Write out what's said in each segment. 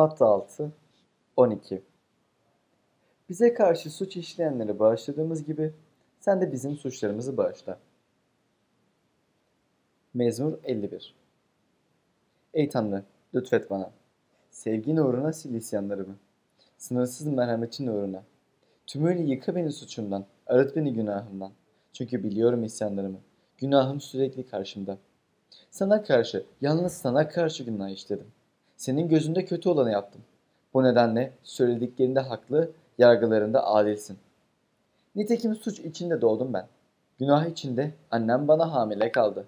Madde 6 12 Bize karşı suç işleyenleri bağışladığımız gibi sen de bizim suçlarımızı bağışla. Mezmur 51 Ey Tanrı, lütfet bana. Sevgin uğruna sil isyanlarımı. Sınırsız merhametin uğruna. Tümüyle yıka beni suçumdan, arıt beni günahımdan. Çünkü biliyorum isyanlarımı. Günahım sürekli karşımda. Sana karşı, yalnız sana karşı günah işledim. Senin gözünde kötü olanı yaptım. Bu nedenle söylediklerinde haklı, yargılarında adilsin. Nitekim suç içinde doğdum ben. Günah içinde annem bana hamile kaldı.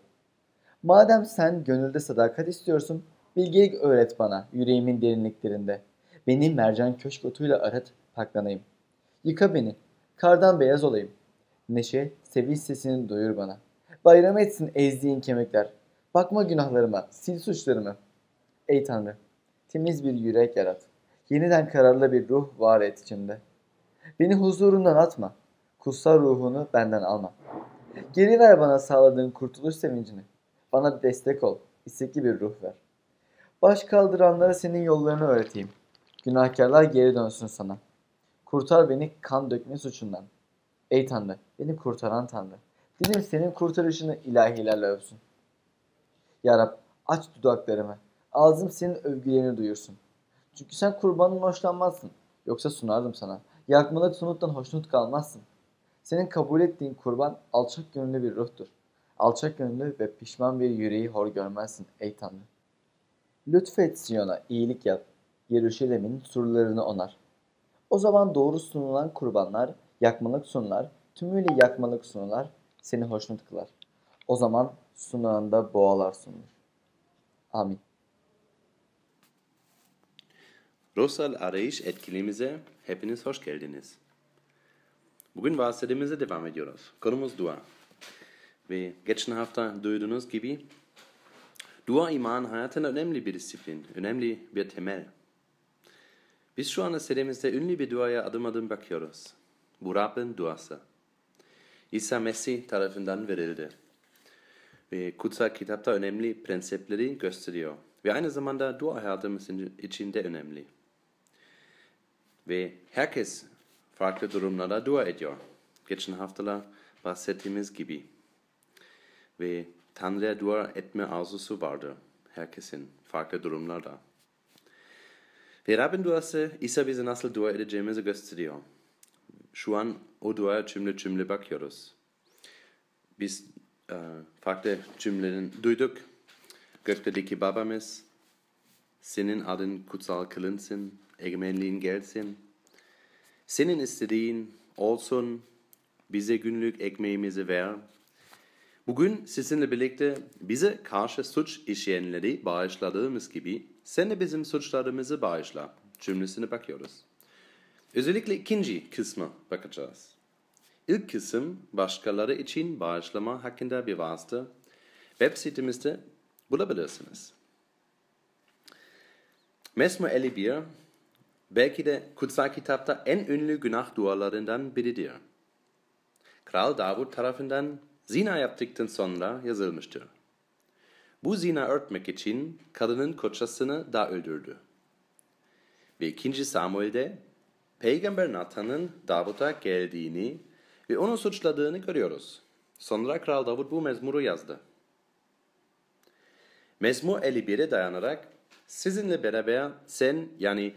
Madem sen gönülde sadakat istiyorsun, bilgelik öğret bana yüreğimin derinliklerinde. Beni mercan köşk otuyla arat, paklanayım. Yıka beni, kardan beyaz olayım. Neşe, sevinç sesini duyur bana. Bayram etsin ezdiğin kemikler. Bakma günahlarıma, sil suçlarımı. Ey Tanrı, temiz bir yürek yarat. Yeniden kararlı bir ruh var et içimde. Beni huzurundan atma. Kutsal ruhunu benden alma. Geri ver bana sağladığın kurtuluş sevincini. Bana destek ol. istekli bir ruh ver. Baş kaldıranlara senin yollarını öğreteyim. Günahkarlar geri dönsün sana. Kurtar beni kan dökme suçundan. Ey Tanrı, beni kurtaran Tanrı. Dilim senin kurtarışını ilahilerle övsün. Ya Rab, aç dudaklarımı. Ağzım senin övgülerini duyursun. Çünkü sen kurbanın hoşlanmazsın. Yoksa sunardım sana. Yakmalık sunuttan hoşnut kalmazsın. Senin kabul ettiğin kurban alçak gönüllü bir ruhtur. Alçak gönüllü ve pişman bir yüreği hor görmezsin ey Tanrı. Lütfet Siyon'a iyilik yap. Yeruşalim'in surlarını onar. O zaman doğru sunulan kurbanlar, yakmalık sunular, tümüyle yakmalık sunular seni hoşnut kılar. O zaman sunağında boğalar sunulur. Amin. Ruhsal arayış etkinliğimize hepiniz hoş geldiniz. Bugün bahsetimize devam ediyoruz. Konumuz dua. Ve geçen hafta duyduğunuz gibi dua iman hayatın önemli bir disiplin, önemli bir temel. Biz şu anda serimizde ünlü bir duaya adım adım bakıyoruz. Bu Rabbin duası. İsa Mesih tarafından verildi. Ve kutsal kitapta önemli prensipleri gösteriyor. Ve aynı zamanda dua hayatımızın içinde önemli. Ve herkes farklı durumlarda dua ediyor. Geçen haftalar bahsettiğimiz gibi. Ve Tanrı'ya dua etme arzusu vardı herkesin farklı durumlarda. Ve Rabbin duası İsa bize nasıl dua edeceğimizi gösteriyor. Şu an o dua cümle cümle bakıyoruz. Biz e, farklı cümlelerin duyduk. Gökteki babamız, senin adın kutsal kılınsın, egemenliğin gelsin. Senin istediğin olsun, bize günlük ekmeğimizi ver. Bugün sizinle birlikte bize karşı suç işleyenleri bağışladığımız gibi sen de bizim suçlarımızı bağışla cümlesine bakıyoruz. Özellikle ikinci kısmı bakacağız. İlk kısım başkaları için bağışlama hakkında bir vasıta. Web sitemizde bulabilirsiniz. Mesmo 51 belki de kutsal kitapta en ünlü günah dualarından biridir. Kral Davud tarafından zina yaptıktan sonra yazılmıştır. Bu zina örtmek için kadının kocasını da öldürdü. Ve 2. Samuel'de Peygamber Nathan'ın Davud'a geldiğini ve onu suçladığını görüyoruz. Sonra Kral Davud bu mezmuru yazdı. Mezmur 51'e dayanarak sizinle beraber sen yani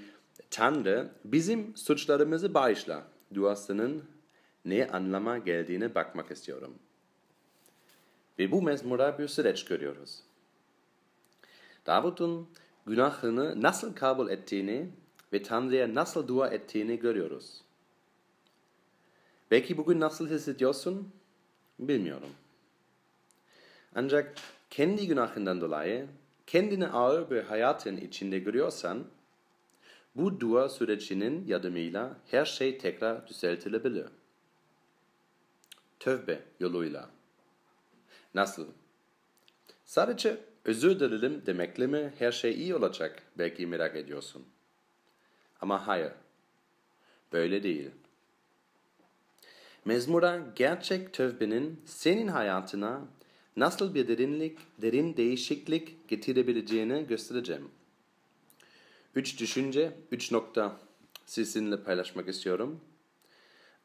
Tanrı bizim suçlarımızı bağışla duasının ne anlama geldiğine bakmak istiyorum. Ve bu mezmurda bir süreç görüyoruz. Davud'un günahını nasıl kabul ettiğini ve Tanrı'ya nasıl dua ettiğini görüyoruz. Belki bugün nasıl hissediyorsun? Bilmiyorum. Ancak kendi günahından dolayı kendini ağır bir hayatın içinde görüyorsan, bu dua sürecinin yardımıyla her şey tekrar düzeltilebilir. Tövbe yoluyla. Nasıl? Sadece özür dilerim demekle mi her şey iyi olacak belki merak ediyorsun. Ama hayır. Böyle değil. Mezmura gerçek tövbenin senin hayatına nasıl bir derinlik, derin değişiklik getirebileceğini göstereceğim. Üç düşünce, üç nokta sizinle paylaşmak istiyorum.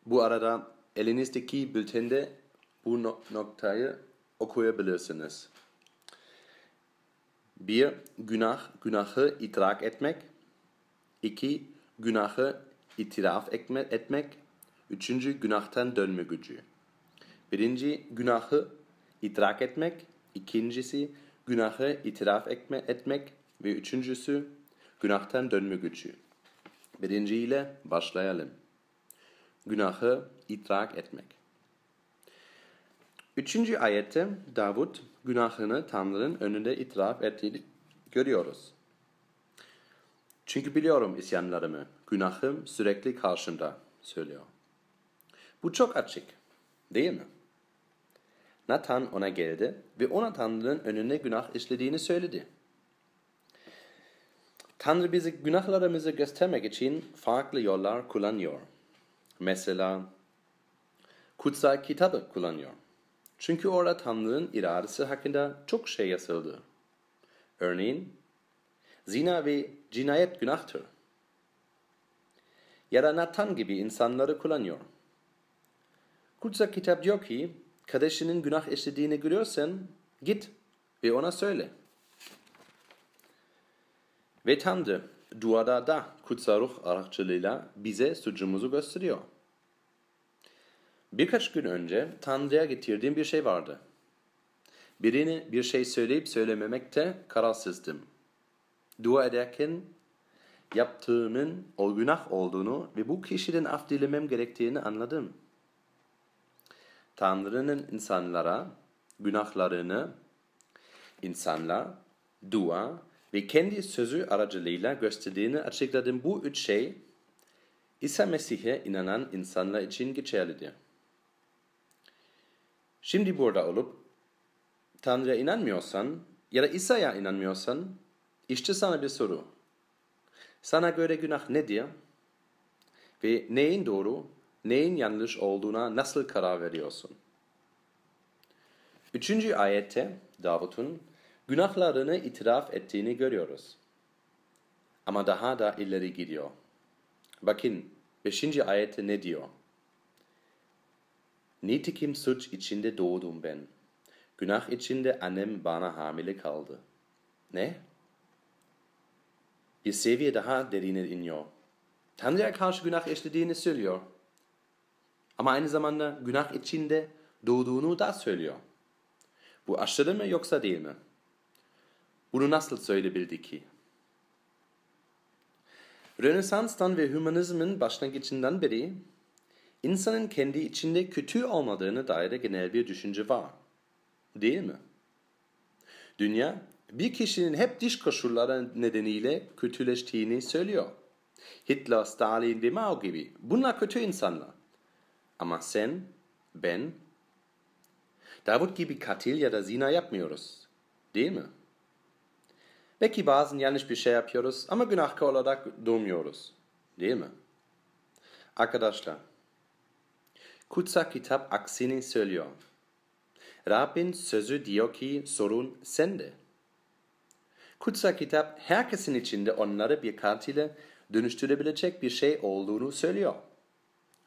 Bu arada elinizdeki bültende bu no- noktayı okuyabilirsiniz. Bir, günah, günahı idrak etmek. İki, günahı itiraf etme- etmek. Üçüncü, günahtan dönme gücü. Birinci, günahı idrak etmek. İkincisi, günahı itiraf etme, etmek. Ve üçüncüsü, günahtan dönme gücü. Birinciyle başlayalım. Günahı idrak etmek. Üçüncü ayette Davut günahını Tanrı'nın önünde itiraf ettiğini görüyoruz. Çünkü biliyorum isyanlarımı, günahım sürekli karşımda söylüyor. Bu çok açık, değil mi? Nathan ona geldi ve ona Tanrı'nın önünde günah işlediğini söyledi. Tanrı bize günahlarımızı göstermek için farklı yollar kullanıyor. Mesela kutsal kitabı kullanıyor. Çünkü orada Tanrı'nın iradesi hakkında çok şey yazıldı. Örneğin, zina ve cinayet günahtır. Ya da Nathan gibi insanları kullanıyor. Kutsal kitap diyor ki, kardeşinin günah işlediğini görüyorsan git ve ona söyle. Ve Tanrı duada da kutsal ruh aracılığıyla bize suçumuzu gösteriyor. Birkaç gün önce Tanrı'ya getirdiğim bir şey vardı. Birine bir şey söyleyip söylememekte kararsızdım. Dua ederken yaptığımın o günah olduğunu ve bu kişiden af dilemem gerektiğini anladım. Tanrı'nın insanlara günahlarını insanlar, dua ve kendi sözü aracılığıyla gösterdiğini açıkladım. Bu üç şey İsa Mesih'e inanan insanlar için geçerlidir. Şimdi burada olup Tanrı'ya inanmıyorsan ya da İsa'ya inanmıyorsan işte sana bir soru. Sana göre günah nedir? Ve neyin doğru, neyin yanlış olduğuna nasıl karar veriyorsun? Üçüncü ayette Davut'un günahlarını itiraf ettiğini görüyoruz. Ama daha da ileri gidiyor. Bakın beşinci ayette ne diyor? Nitekim suç içinde doğdum ben. Günah içinde annem bana hamile kaldı. Ne? Bir seviye daha derine iniyor. Tanrı'ya karşı günah işlediğini söylüyor. Ama aynı zamanda günah içinde doğduğunu da söylüyor. Bu aşırı mı yoksa değil mi? Bunu nasıl söyleyebildi ki? Rönesans'tan ve hümanizmin başlangıcından beri insanın kendi içinde kötü olmadığını dair genel bir düşünce var. Değil mi? Dünya bir kişinin hep dış koşulları nedeniyle kötüleştiğini söylüyor. Hitler, Stalin ve Mao gibi. Bunlar kötü insanlar. Ama sen, ben, Davut gibi katil ya da zina yapmıyoruz. Değil mi? Belki bazen yanlış bir şey yapıyoruz ama günahkar olarak durmuyoruz. Değil mi? Arkadaşlar, kutsal kitap aksini söylüyor. Rabbin sözü diyor ki sorun sende. Kutsal kitap herkesin içinde onları bir katile dönüştürebilecek bir şey olduğunu söylüyor.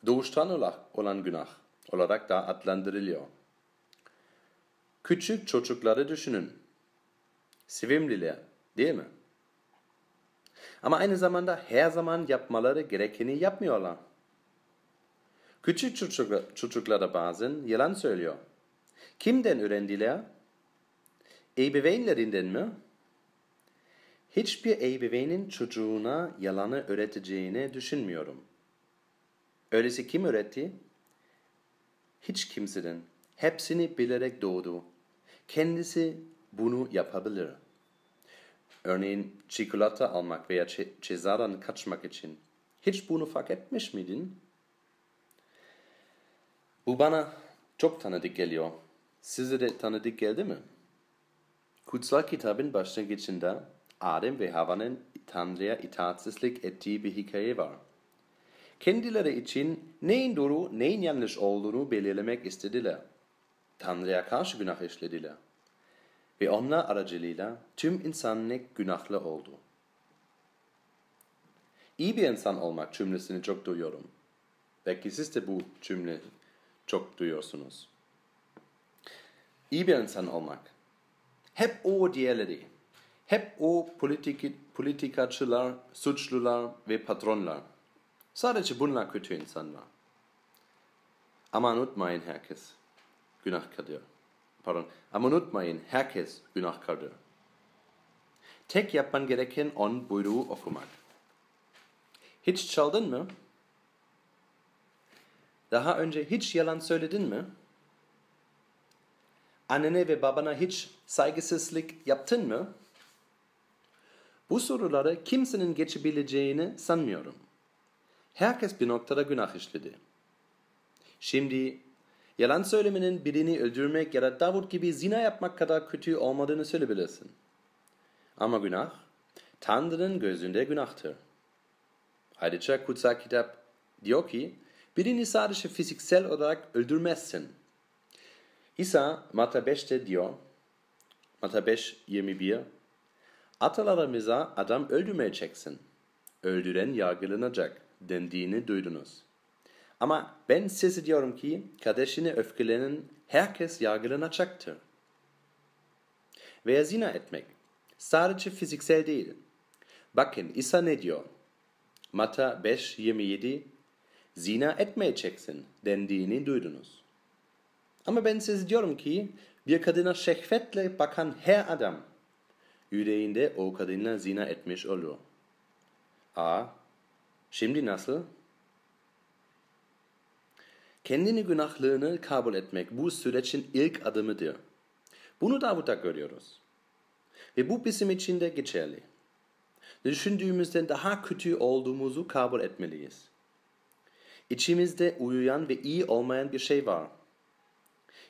Doğuştan olan günah olarak da adlandırılıyor. Küçük çocukları düşünün. Sevimliler, değil mi? Ama aynı zamanda her zaman yapmaları gerekeni yapmıyorlar. Küçük çocuk, çocuklara bazen yalan söylüyor. Kimden öğrendiler? Ebeveynlerinden mi? Hiçbir ebeveynin çocuğuna yalanı öğreteceğini düşünmüyorum. Öyleyse kim öğretti? Hiç kimseden. Hepsini bilerek doğdu. Kendisi bunu yapabilir. Örneğin çikolata almak veya cezadan kaçmak için. Hiç bunu fark etmiş miydin? Bu bana çok tanıdık geliyor. Size de tanıdık geldi mi? Kutsal kitabın başlangıcında Adem ve Hava'nın Tanrı'ya itaatsizlik ettiği bir hikaye var. Kendileri için neyin doğru, neyin yanlış olduğunu belirlemek istediler. Tanrı'ya karşı günah işlediler. Ve onlar aracılığıyla tüm insanlık günahlı oldu. İyi bir insan olmak cümlesini çok duyuyorum. Belki siz de bu cümle çok duyuyorsunuz. İyi bir insan olmak. Hep o diğerleri. Hep o politik, politikacılar, suçlular ve patronlar. Sadece bunlar kötü insanlar. Ama unutmayın herkes günahkardır. Pardon. Ama unutmayın herkes günahkardır. Tek yapman gereken on buyruğu okumak. Hiç çaldın mı? Daha önce hiç yalan söyledin mi? Annene ve babana hiç saygısızlık yaptın mı? Bu soruları kimsenin geçebileceğini sanmıyorum. Herkes bir noktada günah işledi. Şimdi yalan söylemenin birini öldürmek ya da Davut gibi zina yapmak kadar kötü olmadığını söyleyebilirsin. Ama günah, Tanrı'nın gözünde günahtır. Ayrıca kutsal kitap diyor ki, birini sadece fiziksel olarak öldürmezsin. İsa Matta 5'te diyor, Matta 5, 21, Atalarımıza adam öldürmeyeceksin. Öldüren yargılanacak dendiğini duydunuz. Ama ben size diyorum ki kardeşine öfkelenen herkes yargılanacaktır. Veya zina etmek. Sadece fiziksel değil. Bakın İsa ne diyor? Matta 5.27 Zina etmeyeceksin dendiğini duydunuz. Ama ben size diyorum ki bir kadına şehvetle bakan her adam yüreğinde o kadınla zina etmiş olur. A. Şimdi nasıl? Kendini günahlarını kabul etmek bu sürecin ilk adımıdır. Bunu Davut'ta görüyoruz. Ve bu bizim için de geçerli. Düşündüğümüzden daha kötü olduğumuzu kabul etmeliyiz. İçimizde uyuyan ve iyi olmayan bir şey var.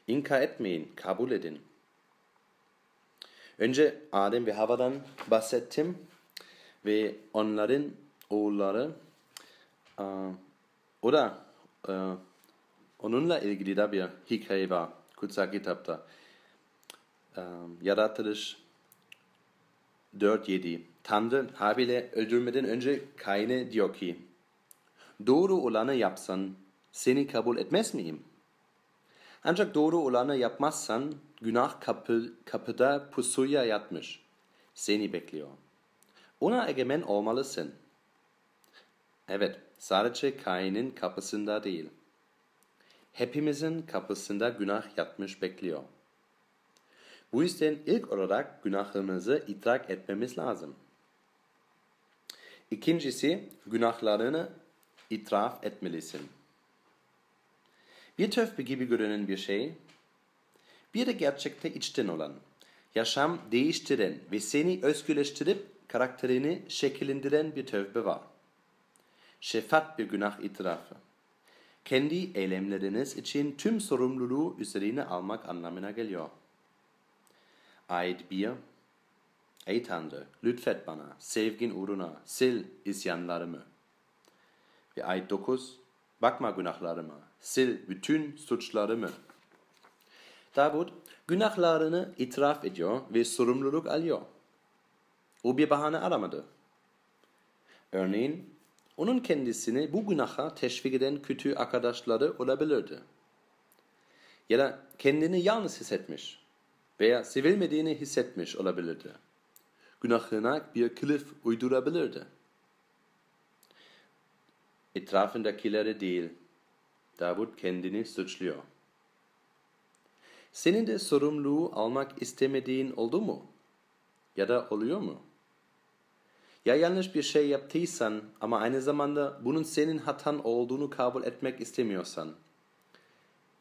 İnkar etmeyin, kabul edin. Önce Adem ve Hava'dan bahsettim ve onların oğulları o da onunla ilgili de bir hikaye var kutsal kitapta. Yaratılış 4-7 Tanrı Habil'e öldürmeden önce Kain'e diyor ki Doğru olanı yapsan seni kabul etmez miyim? Ancak doğru olanı yapmazsan günah kapı, kapıda pusuya yatmış. Seni bekliyor. Ona egemen olmalısın. Evet, sadece Kain'in kapısında değil. Hepimizin kapısında günah yatmış bekliyor. Bu yüzden ilk olarak günahımızı idrak etmemiz lazım. İkincisi, günahlarını itiraf etmelisin. Bir tövbe gibi görünen bir şey, bir de gerçekte içten olan, yaşam değiştiren ve seni özgürleştirip karakterini şekillendiren bir tövbe var. Şefat bir günah itirafı. Kendi eylemleriniz için tüm sorumluluğu üzerine almak anlamına geliyor. Ayet 1 Ey Tanrı, lütfet bana, sevgin uğruna, sil isyanlarımı. Ve ayet 9 Bakma günahlarıma, sil bütün suçlarımı. Davut günahlarını itiraf ediyor ve sorumluluk alıyor. O bir bahane aramadı. Örneğin onun kendisini bu günaha teşvik eden kötü arkadaşları olabilirdi. Ya da kendini yalnız hissetmiş veya sevilmediğini hissetmiş olabilirdi. Günahına bir kılıf uydurabilirdi. Etrafındakileri değil, Davut kendini suçluyor. Senin de sorumluluğu almak istemediğin oldu mu? Ya da oluyor mu? Ya yanlış bir şey yaptıysan ama aynı zamanda bunun senin hatan olduğunu kabul etmek istemiyorsan.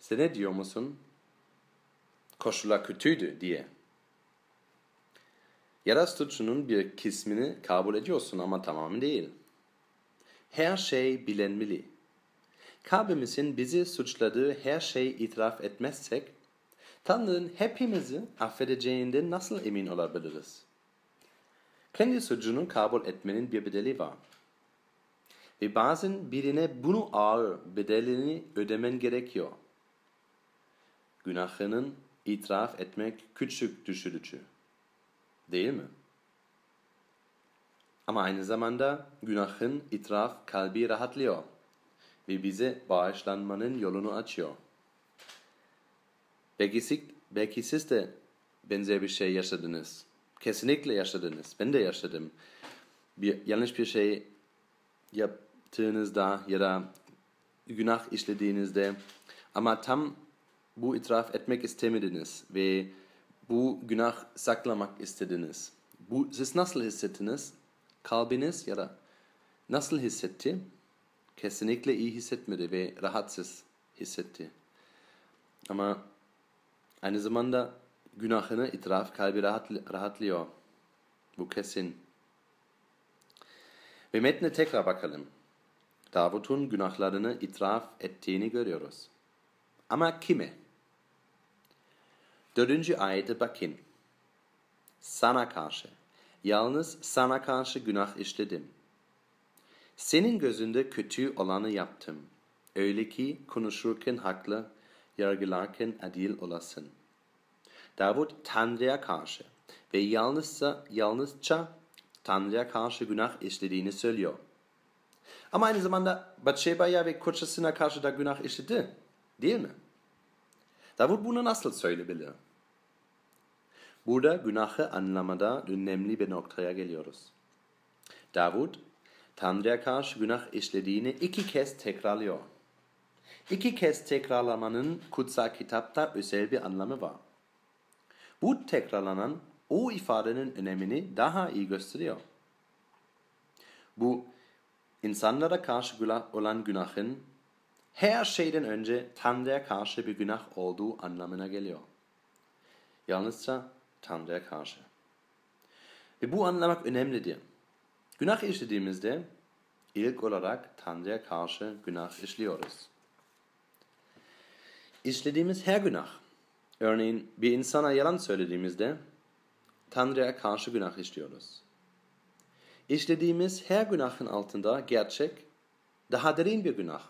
Sen ne diyor musun? Koşullar kötüydü diye. Ya da suçunun bir kısmını kabul ediyorsun ama tamamı değil. Her şey bilinmeli. Kalbimizin bizi suçladığı her şeyi itiraf etmezsek, Tanrı'nın hepimizi affedeceğinden nasıl emin olabiliriz? Kendi suçunu kabul etmenin bir bedeli var. Ve bazen birine bunu ağır bedelini ödemen gerekiyor. Günahının itiraf etmek küçük düşürücü. Değil mi? Ama aynı zamanda günahın itiraf kalbi rahatlıyor ve bize bağışlanmanın yolunu açıyor. Belki, belki siz de benzer bir şey yaşadınız. Kesinlikle yaşadınız. Ben de yaşadım. Bir, yanlış bir şey yaptığınızda ya da günah işlediğinizde ama tam bu itiraf etmek istemediniz ve bu günah saklamak istediniz. Bu, siz nasıl hissettiniz? Kalbiniz ya da nasıl hissetti? Kesinlikle iyi hissetmedi ve rahatsız hissetti. Ama aynı zamanda günahını itiraf kalbi rahat, rahatlıyor. Bu kesin. Ve metne tekrar bakalım. Davut'un günahlarını itiraf ettiğini görüyoruz. Ama kime? Dördüncü ayete bakın. Sana karşı. Yalnız sana karşı günah işledim. Senin gözünde kötü olanı yaptım. Öyle ki konuşurken haklı, yargılarken adil olasın. Davut Tanrı'ya karşı ve yalnızca, yalnızca Tanrı'ya karşı günah işlediğini söylüyor. Ama aynı zamanda Batşeba'ya ve kocasına karşı da günah işledi. Değil mi? Davut bunu nasıl söyleyebilir? Burada günahı anlamada önemli bir noktaya geliyoruz. Davut, Tanrı'ya karşı günah işlediğini iki kez tekrarlıyor. İki kez tekrarlamanın kutsal kitapta özel bir anlamı var. Bu tekrarlanan o ifadenin önemini daha iyi gösteriyor. Bu insanlara karşı günah olan günahın her şeyden önce Tanrı'ya karşı bir günah olduğu anlamına geliyor. Yalnızca Tanrı'ya karşı. Ve bu anlamak önemlidir. Günah işlediğimizde ilk olarak Tanrı'ya karşı günah işliyoruz. İşlediğimiz her günah, örneğin bir insana yalan söylediğimizde Tanrı'ya karşı günah işliyoruz. İşlediğimiz her günahın altında gerçek, daha derin bir günah,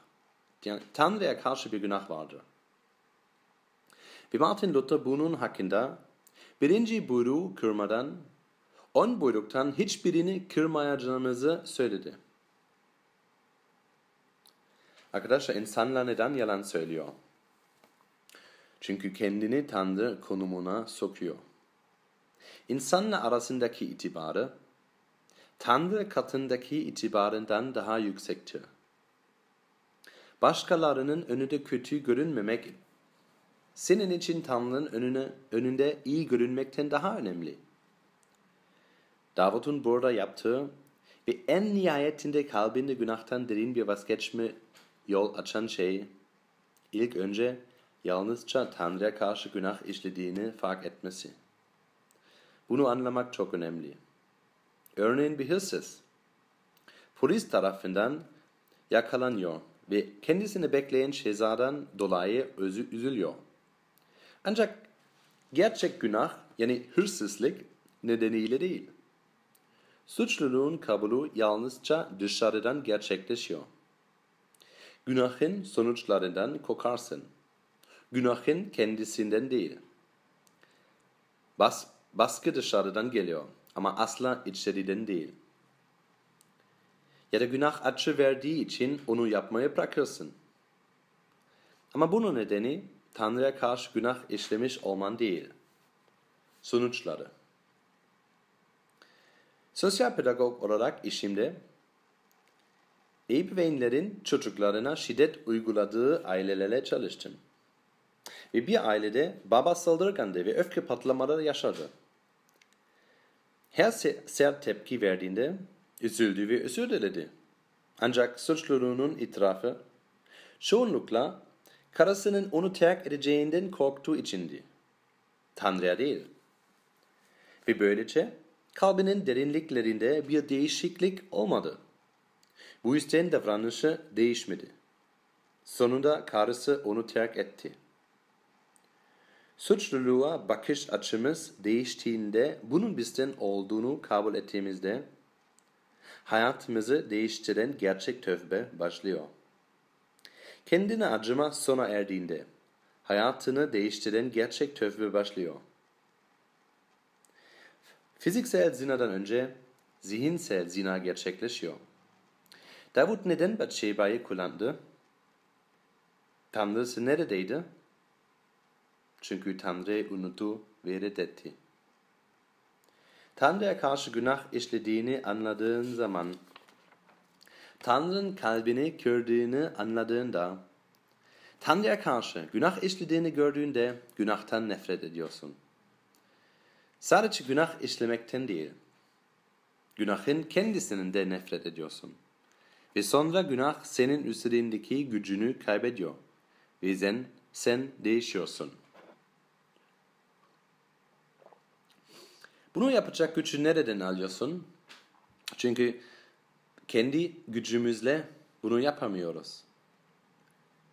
yani Tanrı'ya karşı bir günah vardır. Ve Martin Luther bunun hakkında birinci buyruğu kırmadan, on buyruktan hiçbirini kırmayacağımızı söyledi. Arkadaşlar insanlar neden yalan söylüyor? Çünkü kendini Tanrı konumuna sokuyor. İnsanla arasındaki itibarı, Tanrı katındaki itibarından daha yüksektir. Başkalarının önünde kötü görünmemek, senin için Tanrı'nın önüne, önünde iyi görünmekten daha önemli. Davut'un burada yaptığı ve en nihayetinde kalbinde günahtan derin bir vazgeçme yol açan şey, ilk önce yalnızca Tanrı'ya karşı günah işlediğini fark etmesi. Bunu anlamak çok önemli. Örneğin bir hırsız, polis tarafından yakalanıyor ve kendisini bekleyen cezadan dolayı özü üzülüyor. Ancak gerçek günah yani hırsızlık nedeniyle değil. Suçluluğun kabulü yalnızca dışarıdan gerçekleşiyor. Günahın sonuçlarından kokarsın. Günahın kendisinden değil. Bas, baskı dışarıdan geliyor ama asla içeriden değil. Ya da günah acı verdiği için onu yapmaya bırakırsın. Ama bunun nedeni Tanrı'ya karşı günah işlemiş olman değil. Sonuçları. Sosyal pedagog olarak işimde ebeveynlerin çocuklarına şiddet uyguladığı ailelerle çalıştım. Ve bir ailede baba saldırgandı ve öfke patlamaları yaşadı. Her se- sert tepki verdiğinde üzüldü ve özür diledi. Ancak suçluluğunun itirafı çoğunlukla karısının onu terk edeceğinden korktuğu içindi. Tanrı'ya değil. Ve böylece kalbinin derinliklerinde bir değişiklik olmadı. Bu yüzden davranışı değişmedi. Sonunda karısı onu terk etti. Suçluluğa bakış açımız değiştiğinde bunun bizden olduğunu kabul ettiğimizde hayatımızı değiştiren gerçek tövbe başlıyor. Kendine acıma sona erdiğinde hayatını değiştiren gerçek tövbe başlıyor. Fiziksel zinadan önce zihinsel zina gerçekleşiyor. Davut neden Batşeba'yı kullandı? Tanrısı neredeydi? Çünkü Tanrı unuttu ve reddetti. Tanrı'ya karşı günah işlediğini anladığın zaman, Tanrı'nın kalbini kırdığını anladığında, Tanrı'ya karşı günah işlediğini gördüğünde günahtan nefret ediyorsun. Sadece günah işlemekten değil, günahın kendisinin de nefret ediyorsun. Ve sonra günah senin üzerindeki gücünü kaybediyor. Ve sen, sen değişiyorsun. Bunu yapacak gücü nereden alıyorsun? Çünkü kendi gücümüzle bunu yapamıyoruz.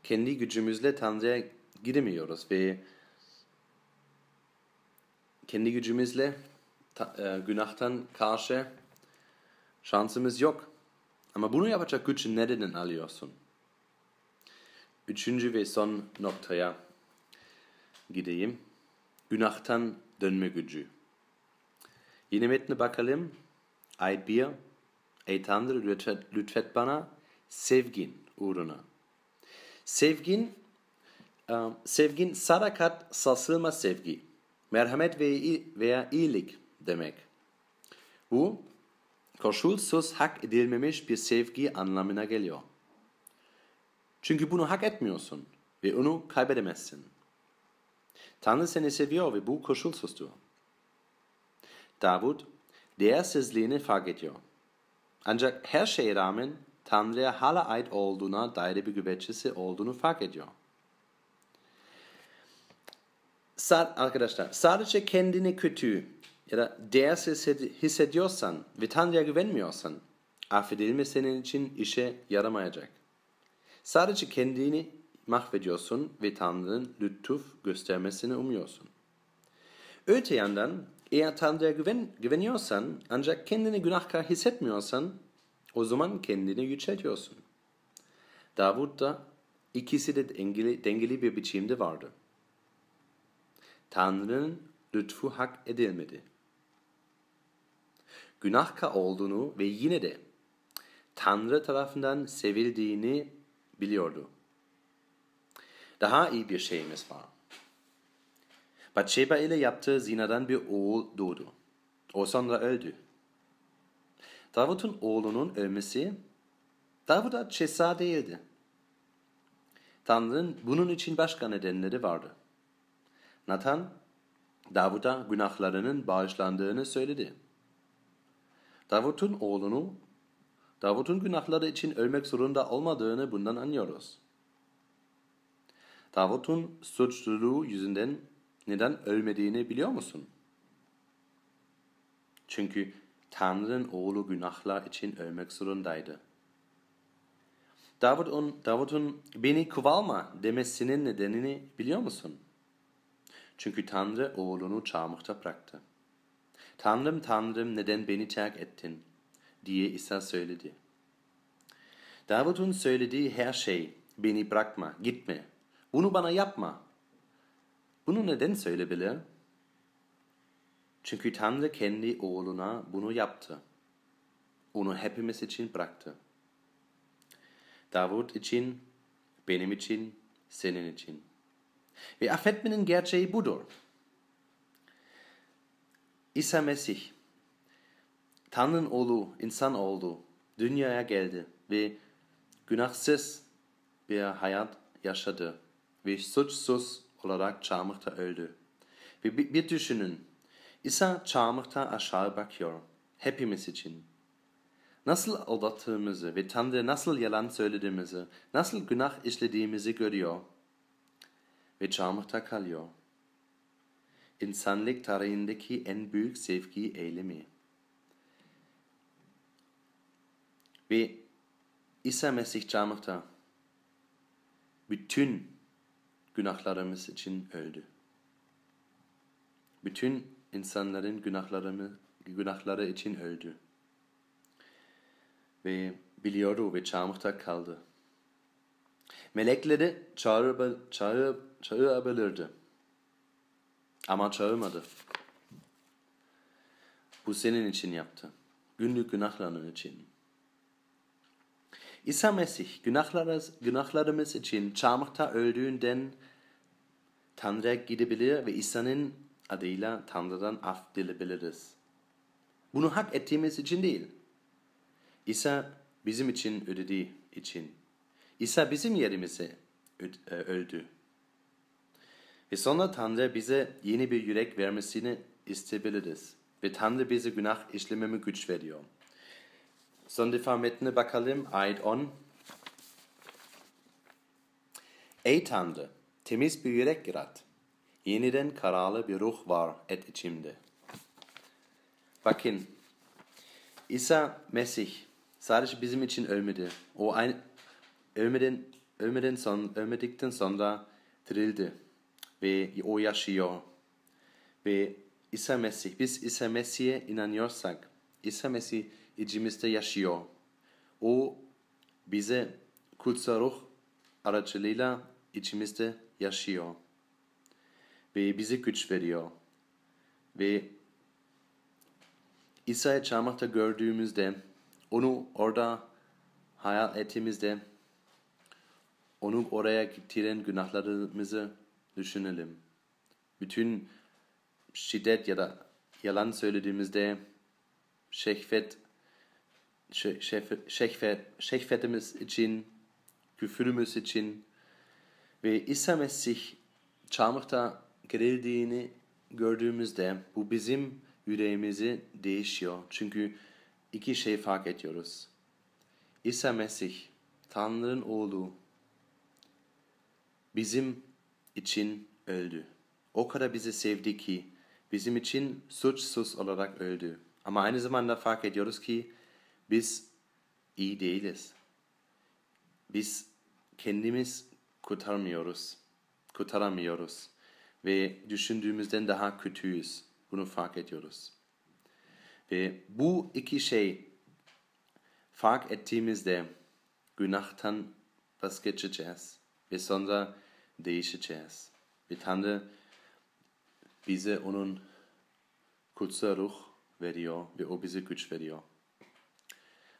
Kendi gücümüzle Tanrı'ya gidemiyoruz ve kendi gücümüzle e, günahtan karşı şansımız yok. Ama bunu yapacak gücü nereden alıyorsun? Üçüncü ve son noktaya gideyim. Günahtan dönme gücü. Yine metne bakalım. Ayet 1. Ey Tanrı lütfet, lütfet bana sevgin uğruna. Sevgin, sevgin sadakat sarsılma sevgi. Merhamet ve veya iyilik demek. Bu koşulsuz hak edilmemiş bir sevgi anlamına geliyor. Çünkü bunu hak etmiyorsun ve onu kaybedemezsin. Tanrı seni seviyor ve bu koşulsuzdur. Davud değersizliğini fark ediyor. Ancak her şeye rağmen Tanrı'ya hala ait olduğuna dair bir güvencesi olduğunu fark ediyor. Sad, arkadaşlar sadece kendini kötü ya da değersiz hissediyorsan ve Tanrı'ya güvenmiyorsan affedilme senin için işe yaramayacak. Sadece kendini mahvediyorsun ve Tanrı'nın lütuf göstermesini umuyorsun. Öte yandan eğer Tanrı'ya güven, güveniyorsan ancak kendini günahkar hissetmiyorsan o zaman kendini yüceltiyorsun. Davud da ikisi de dengeli, dengeli bir biçimde vardı. Tanrı'nın lütfu hak edilmedi. Günahkar olduğunu ve yine de Tanrı tarafından sevildiğini biliyordu. Daha iyi bir şeyimiz var. Batşeba ile yaptığı zinadan bir oğul doğdu. O sonra öldü. Davut'un oğlunun ölmesi Davut'a ceza değildi. Tanrı'nın bunun için başka nedenleri vardı. Nathan, Davut'a günahlarının bağışlandığını söyledi. Davut'un oğlunu, Davut'un günahları için ölmek zorunda olmadığını bundan anlıyoruz. Davut'un suçluluğu yüzünden neden ölmediğini biliyor musun? Çünkü Tanrı'nın oğlu günahlar için ölmek zorundaydı. Davut'un Davut'un beni kuvalma demesinin nedenini biliyor musun? Çünkü Tanrı oğlunu çarmıhta bıraktı. Tanrım Tanrım neden beni terk ettin diye İsa söyledi. Davut'un söylediği her şey beni bırakma, gitme, bunu bana yapma bunu neden söyleyebilir? Çünkü Tanrı kendi oğluna bunu yaptı. Onu hepimiz için bıraktı. Davut için, benim için, senin için. Ve affetmenin gerçeği budur. İsa Mesih, Tanrı'nın oğlu, insan oldu, dünyaya geldi ve günahsız bir hayat yaşadı ve suçsuz olarak çarmıhta öldü. Ve bir, bir düşünün, İsa çarmıhta aşağı bakıyor, hepimiz için. Nasıl aldattığımızı ve Tanrı'ya nasıl yalan söylediğimizi, nasıl günah işlediğimizi görüyor ve çarmıhta kalıyor. İnsanlık tarihindeki en büyük sevgi eylemi. Ve İsa Mesih çarmıhta bütün günahlarımız için öldü. Bütün insanların günahlarımı, günahları için öldü. Ve biliyordu ve çarmıhta kaldı. Melekleri çağırıp, çağırıp, çağırabilirdi. Ama çağırmadı. Bu senin için yaptı. günlük günahların için. İsa Mesih günahlarımız, günahlarımız için çarmıhta öldüğünden Tanrı'ya gidebilir ve İsa'nın adıyla Tanrı'dan af dilebiliriz. Bunu hak ettiğimiz için değil. İsa bizim için ödediği için. İsa bizim yerimize öldü. Ve sonra Tanrı bize yeni bir yürek vermesini isteyebiliriz. Ve Tanrı bize günah işlememe güç veriyor. Sondefa metnine bakalım. Ayet 10. Ey Tanrı, temiz bir yürek yarat. Yeniden kararlı bir ruh var et içimde. Bakın, İsa Mesih sadece bizim için ölmedi. O ein, ölmeden, ölmeden son, ölmedikten sonra dirildi ve o yaşıyor. Ve İsa Mesih, biz İsa Mesih'e inanıyorsak, İsa Mesih içimizde yaşıyor. O bize kutsal ruh aracılığıyla içimizde yaşıyor. Ve bize güç veriyor. Ve İsa'yı çarmıhta gördüğümüzde, onu orada hayal ettiğimizde, onu oraya getiren günahlarımızı düşünelim. Bütün şiddet ya da yalan söylediğimizde şehvet, şehvet, şehvet, şehvetimiz için, küfürümüz için ve İsa Mesih çarmıhta gerildiğini gördüğümüzde bu bizim yüreğimizi değişiyor. Çünkü iki şey fark ediyoruz. İsa Mesih, Tanrı'nın oğlu, bizim için öldü. O kadar bizi sevdi ki bizim için suçsuz olarak öldü. Ama aynı zamanda fark ediyoruz ki biz iyi değiliz. Biz kendimiz kurtarmıyoruz. Kurtaramıyoruz. Ve düşündüğümüzden daha kötüyüz. Bunu fark ediyoruz. Ve bu iki şey fark ettiğimizde günahtan vazgeçeceğiz. Ve sonra değişeceğiz. Ve Tanrı bize onun kutsal ruh veriyor ve o bize güç veriyor.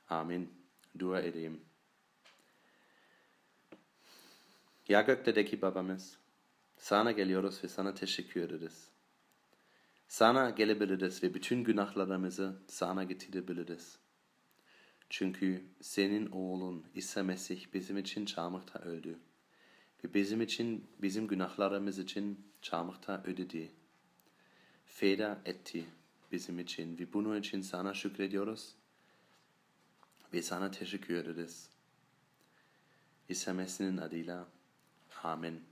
Amin. Dua edeyim. Ya göktedeki babamız, sana geliyoruz ve sana teşekkür ederiz. Sana gelebiliriz ve bütün günahlarımızı sana getirebiliriz. Çünkü senin oğlun İsa Mesih bizim için çarmıhta öldü. Ve bizim için, bizim günahlarımız için çarmıhta ödedi. Feda etti bizim için ve bunun için sana şükrediyoruz ve sana teşekkür ederiz. İsa Mesih'in adıyla common